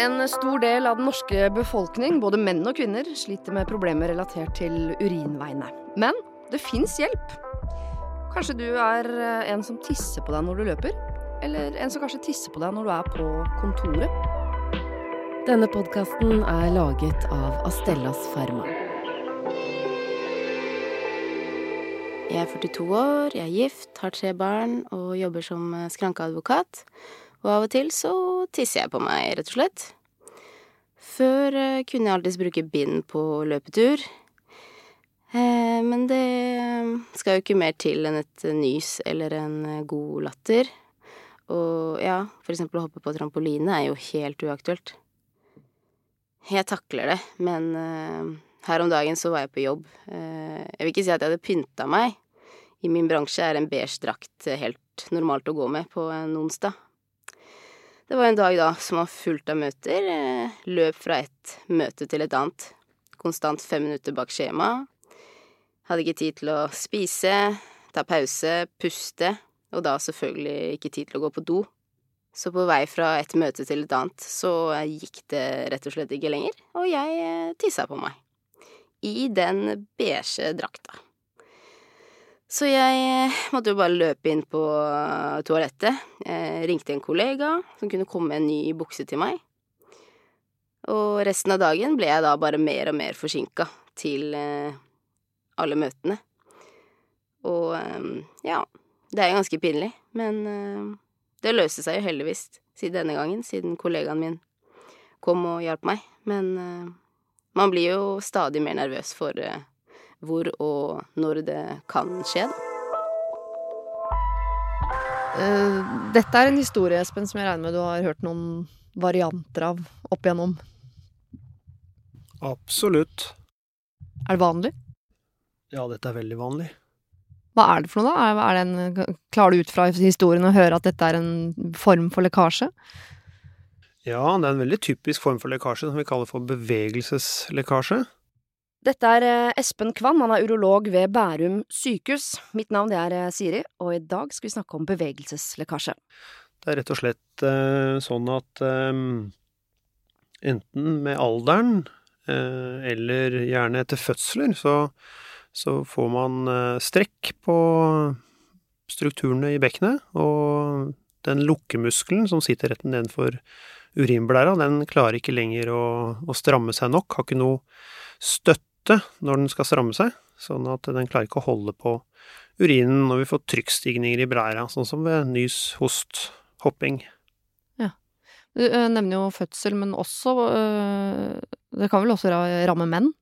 En stor del av den norske befolkning, både menn og kvinner, sliter med problemer relatert til urinveiene. Men det fins hjelp. Kanskje du er eh, en som tisser på deg når du løper? Eller en som kanskje tisser på deg når du er på kontoret? Denne podkasten er laget av Astellas Pharma. Jeg er 42 år, jeg er gift, har tre barn og jobber som skrankeadvokat. Og av og til så tisser jeg på meg, rett og slett. Før eh, kunne jeg alltids bruke bind på løpetur. Eh, men det skal jo ikke mer til enn et nys eller en eh, god latter. Og ja, for eksempel å hoppe på trampoline er jo helt uaktuelt. Jeg takler det, men her om dagen så var jeg på jobb. Jeg vil ikke si at jeg hadde pynta meg. I min bransje er en beige drakt helt normalt å gå med på en onsdag. Det var en dag da som var fullt av møter. Uh, løp fra et møte til et annet. Konstant fem minutter bak skjema. Hadde ikke tid til å spise, ta pause, puste og da selvfølgelig ikke tid til å gå på do. Så på vei fra et møte til et annet så gikk det rett og slett ikke lenger, og jeg eh, tissa på meg. I den beige drakta. Så jeg eh, måtte jo bare løpe inn på toalettet. Jeg ringte en kollega som kunne komme med en ny bukse til meg. Og resten av dagen ble jeg da bare mer og mer forsinka til eh, alle møtene. Og ja, det er ganske pinlig, men det løste seg jo heldigvis siden denne gangen, siden kollegaen min kom og hjalp meg. Men man blir jo stadig mer nervøs for hvor og når det kan skje, da. dette er en historie, Espen, som jeg regner med du har hørt noen varianter av opp igjennom. Absolutt. Er det vanlig? Ja, dette er veldig vanlig. Hva er det for noe, da? Er det en, klarer du ut fra historien å høre at dette er en form for lekkasje? Ja, det er en veldig typisk form for lekkasje som vi kaller for bevegelseslekkasje. Dette er eh, Espen Kvann, han er urolog ved Bærum sykehus. Mitt navn er eh, Siri, og i dag skal vi snakke om bevegelseslekkasje. Det er rett og slett uh, sånn at um, enten med alderen, eller gjerne etter fødsler, så så får man eh, strekk på strukturene i bekkenet, og den lukkemuskelen som sitter rett nedenfor urinblæra, den klarer ikke lenger å, å, stramme seg nok, har ikke noe støtte når den skal stramme seg, sånn at den klarer ikke å holde på urinen når vi får trykkstigninger i blæra, sånn som ved nys, host, hopping. Ja. Du øh, nevner jo fødsel, men også øh, Det kan vel også ramme menn?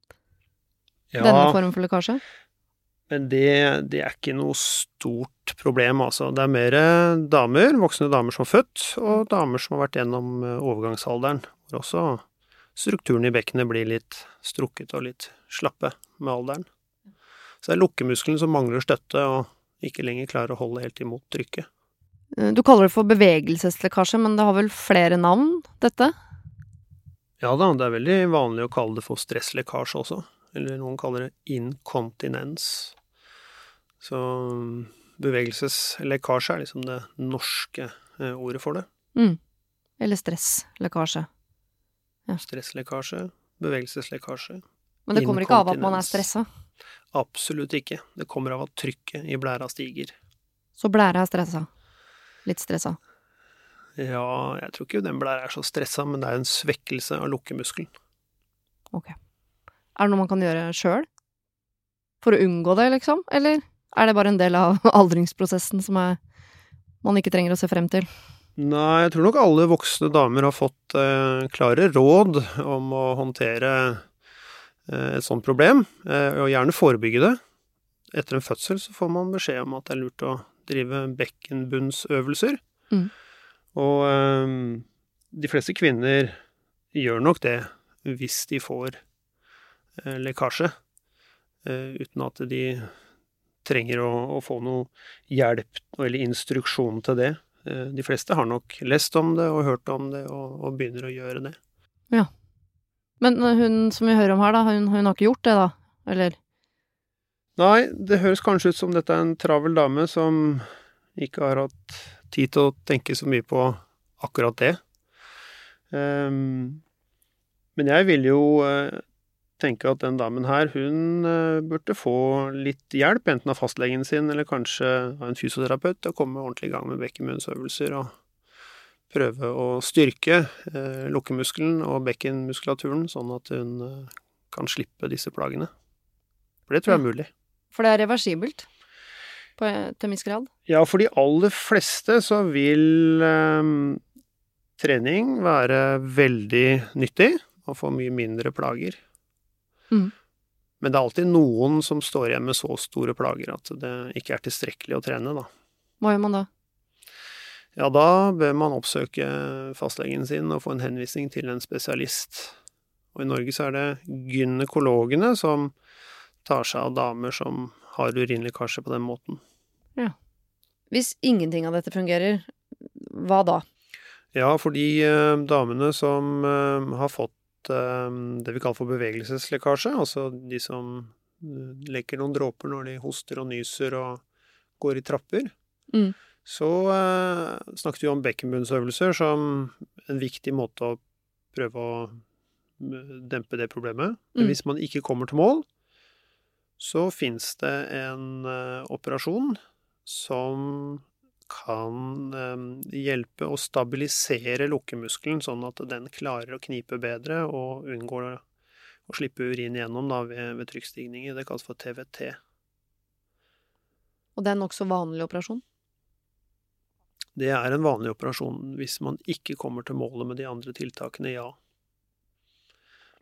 Ja, denne formen for lekkasje? Men det, det, er ikke noe stort problem, altså. Det er mer damer, voksne damer som har født, og damer som har vært gjennom eh, overgangsalderen, hvor også strukturen i bekkenet blir litt strukket og litt slappe med alderen. Så det er lukkemuskelen som mangler støtte og ikke lenger klarer å holde helt imot trykket. Eh, du kaller det for bevegelseslekkasje, men det har vel flere navn, dette? Ja da, det er veldig vanlig å kalle det for stresslekkasje også eller noen kaller det inkontinens. Så bevegelseslekkasje er liksom det norske eh, ordet for det. Mm. Eller stresslekkasje. Ja. Stresslekkasje, bevegelseslekkasje. Men det kommer ikke av at man er stressa? Absolutt ikke. Det kommer av at trykket i blæra stiger. Så blæra er stressa? Litt stressa? Ja, jeg tror ikke den blæra er så stressa, men det er en svekkelse av lukkemuskelen. Ok. Er det noe man kan gjøre sjøl? For å unngå det, liksom? Eller er det bare en del av aldringsprosessen som er, man ikke trenger å se frem til? Nei, jeg tror nok alle voksne damer har fått eh, klare råd om å håndtere eh, et sånt problem, eh, og gjerne forebygge det. Etter en fødsel så får man beskjed om at det er lurt å drive bekkenbunnsøvelser. Mm. Og eh, de fleste kvinner gjør nok det hvis de får Eh, lekkasje, eh, uten at de trenger å, å, få noe hjelp eller instruksjon til det. Eh, de fleste har nok lest om det og hørt om det, og, og begynner å gjøre det. Ja. Men hun som vi hører om her, da, hun, hun har ikke gjort det, da? Eller? Nei, det høres kanskje ut som dette er en travel dame som ikke har hatt tid til å tenke så mye på akkurat det. Um, men jeg vil jo uh, tenke at den damen her, hun uh, burde få litt hjelp, enten av fastlegen sin eller kanskje av en fysioterapeut, til å komme ordentlig i gang med bekkenmunnsøvelser og prøve å styrke eh, lukkemuskelen og bekkenmuskulaturen, sånn at hun kan slippe disse plagene. For det tror jeg er mulig. For det er reversibelt? På, til en viss grad? Ja, for de aller fleste så vil eh, trening være veldig nyttig og få mye mindre plager. Mm. Men det er alltid noen som står igjen med så store plager at det ikke er tilstrekkelig å trene, da. Hva gjør man da? Ja, da bør man oppsøke fastlegen sin og få en henvisning til en spesialist. Og i Norge så er det gynekologene som tar seg av damer som har urinlekkasje på den måten. Ja. Hvis ingenting av dette fungerer, hva da? Ja, for de eh, damene som eh, har fått eh, det vi kaller for bevegelseslekkasje, altså de som leker lekker noen dråper når de hoster og nyser og går i trapper, mm. så eh, snakket vi om bekkenbunnsøvelser som en viktig måte å prøve å eh, dempe det problemet. Men mm. hvis man ikke kommer til mål, så fins det en operasjon som kan um, hjelpe å stabilisere lukkemuskelen, sånn at den klarer å knipe bedre og unngår å slippe urin gjennom da, ved, ved trykkstigninger. Det kalles for TVT. Og det er en nokså vanlig operasjon? Det er en vanlig operasjon hvis man ikke kommer til målet med de andre tiltakene, ja.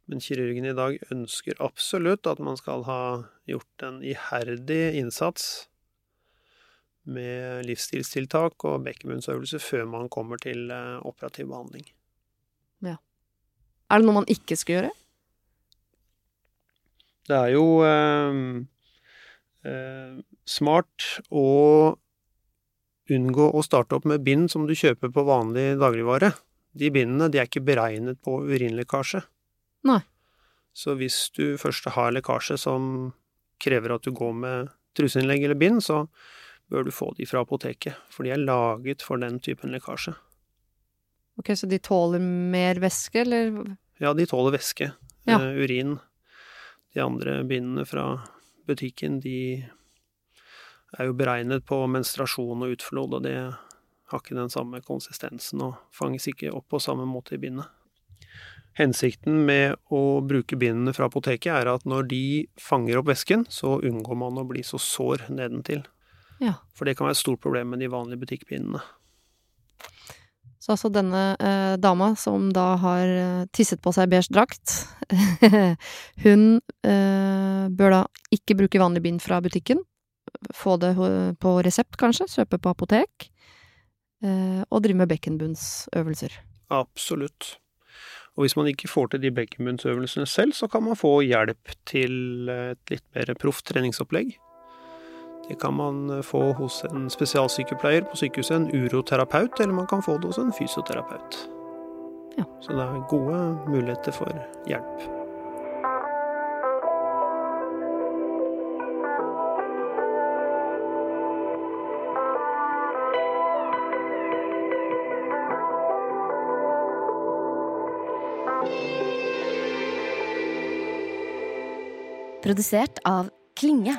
Men kirurgen i dag ønsker absolutt at man skal ha gjort en iherdig innsats med livsstilstiltak og bekkenbunnsøvelse før man kommer til eh, operativ behandling. Ja. Er det noe man ikke skal gjøre? Det er jo eh, eh, smart å unngå å starte opp med bind som du kjøper på vanlig dagligvare. De bindene de er ikke beregnet på urinlekkasje. Nei. Så hvis du først har lekkasje som krever at du går med truseinnlegg eller bind, så bør du få de fra apoteket, for de er laget for den typen lekkasje. Ok, Så de tåler mer væske, eller? Ja, de tåler væske. Ja. Uh, urin. De andre bindene fra butikken, de er jo beregnet på menstruasjon og utflod, og det har ikke den samme konsistensen og fanges ikke opp på samme måte i bindet. Hensikten med å bruke bindene fra apoteket er at når de fanger opp væsken, så unngår man å bli så sår nedentil. Ja. For det kan være et stort problem med de vanlige butikkpinnene. Så altså denne eh, dama som da har eh, tisset på seg beige drakt, hun eh, bør da ikke bruke vanlig bind fra butikken. Få det på resept, kanskje, kjøpe på apotek. Eh, og drive med bekkenbunnsøvelser. Absolutt. Og hvis man ikke får til de bekkenbunnsøvelsene selv, så kan man få hjelp til et litt mer proft treningsopplegg. Det kan man eh, få hos en spesialsykepleier på sykehuset, en uroterapeut, eller man kan få det hos en fysioterapeut. Ja. Så det er gode muligheter for hjelp. Produsert av Klinge.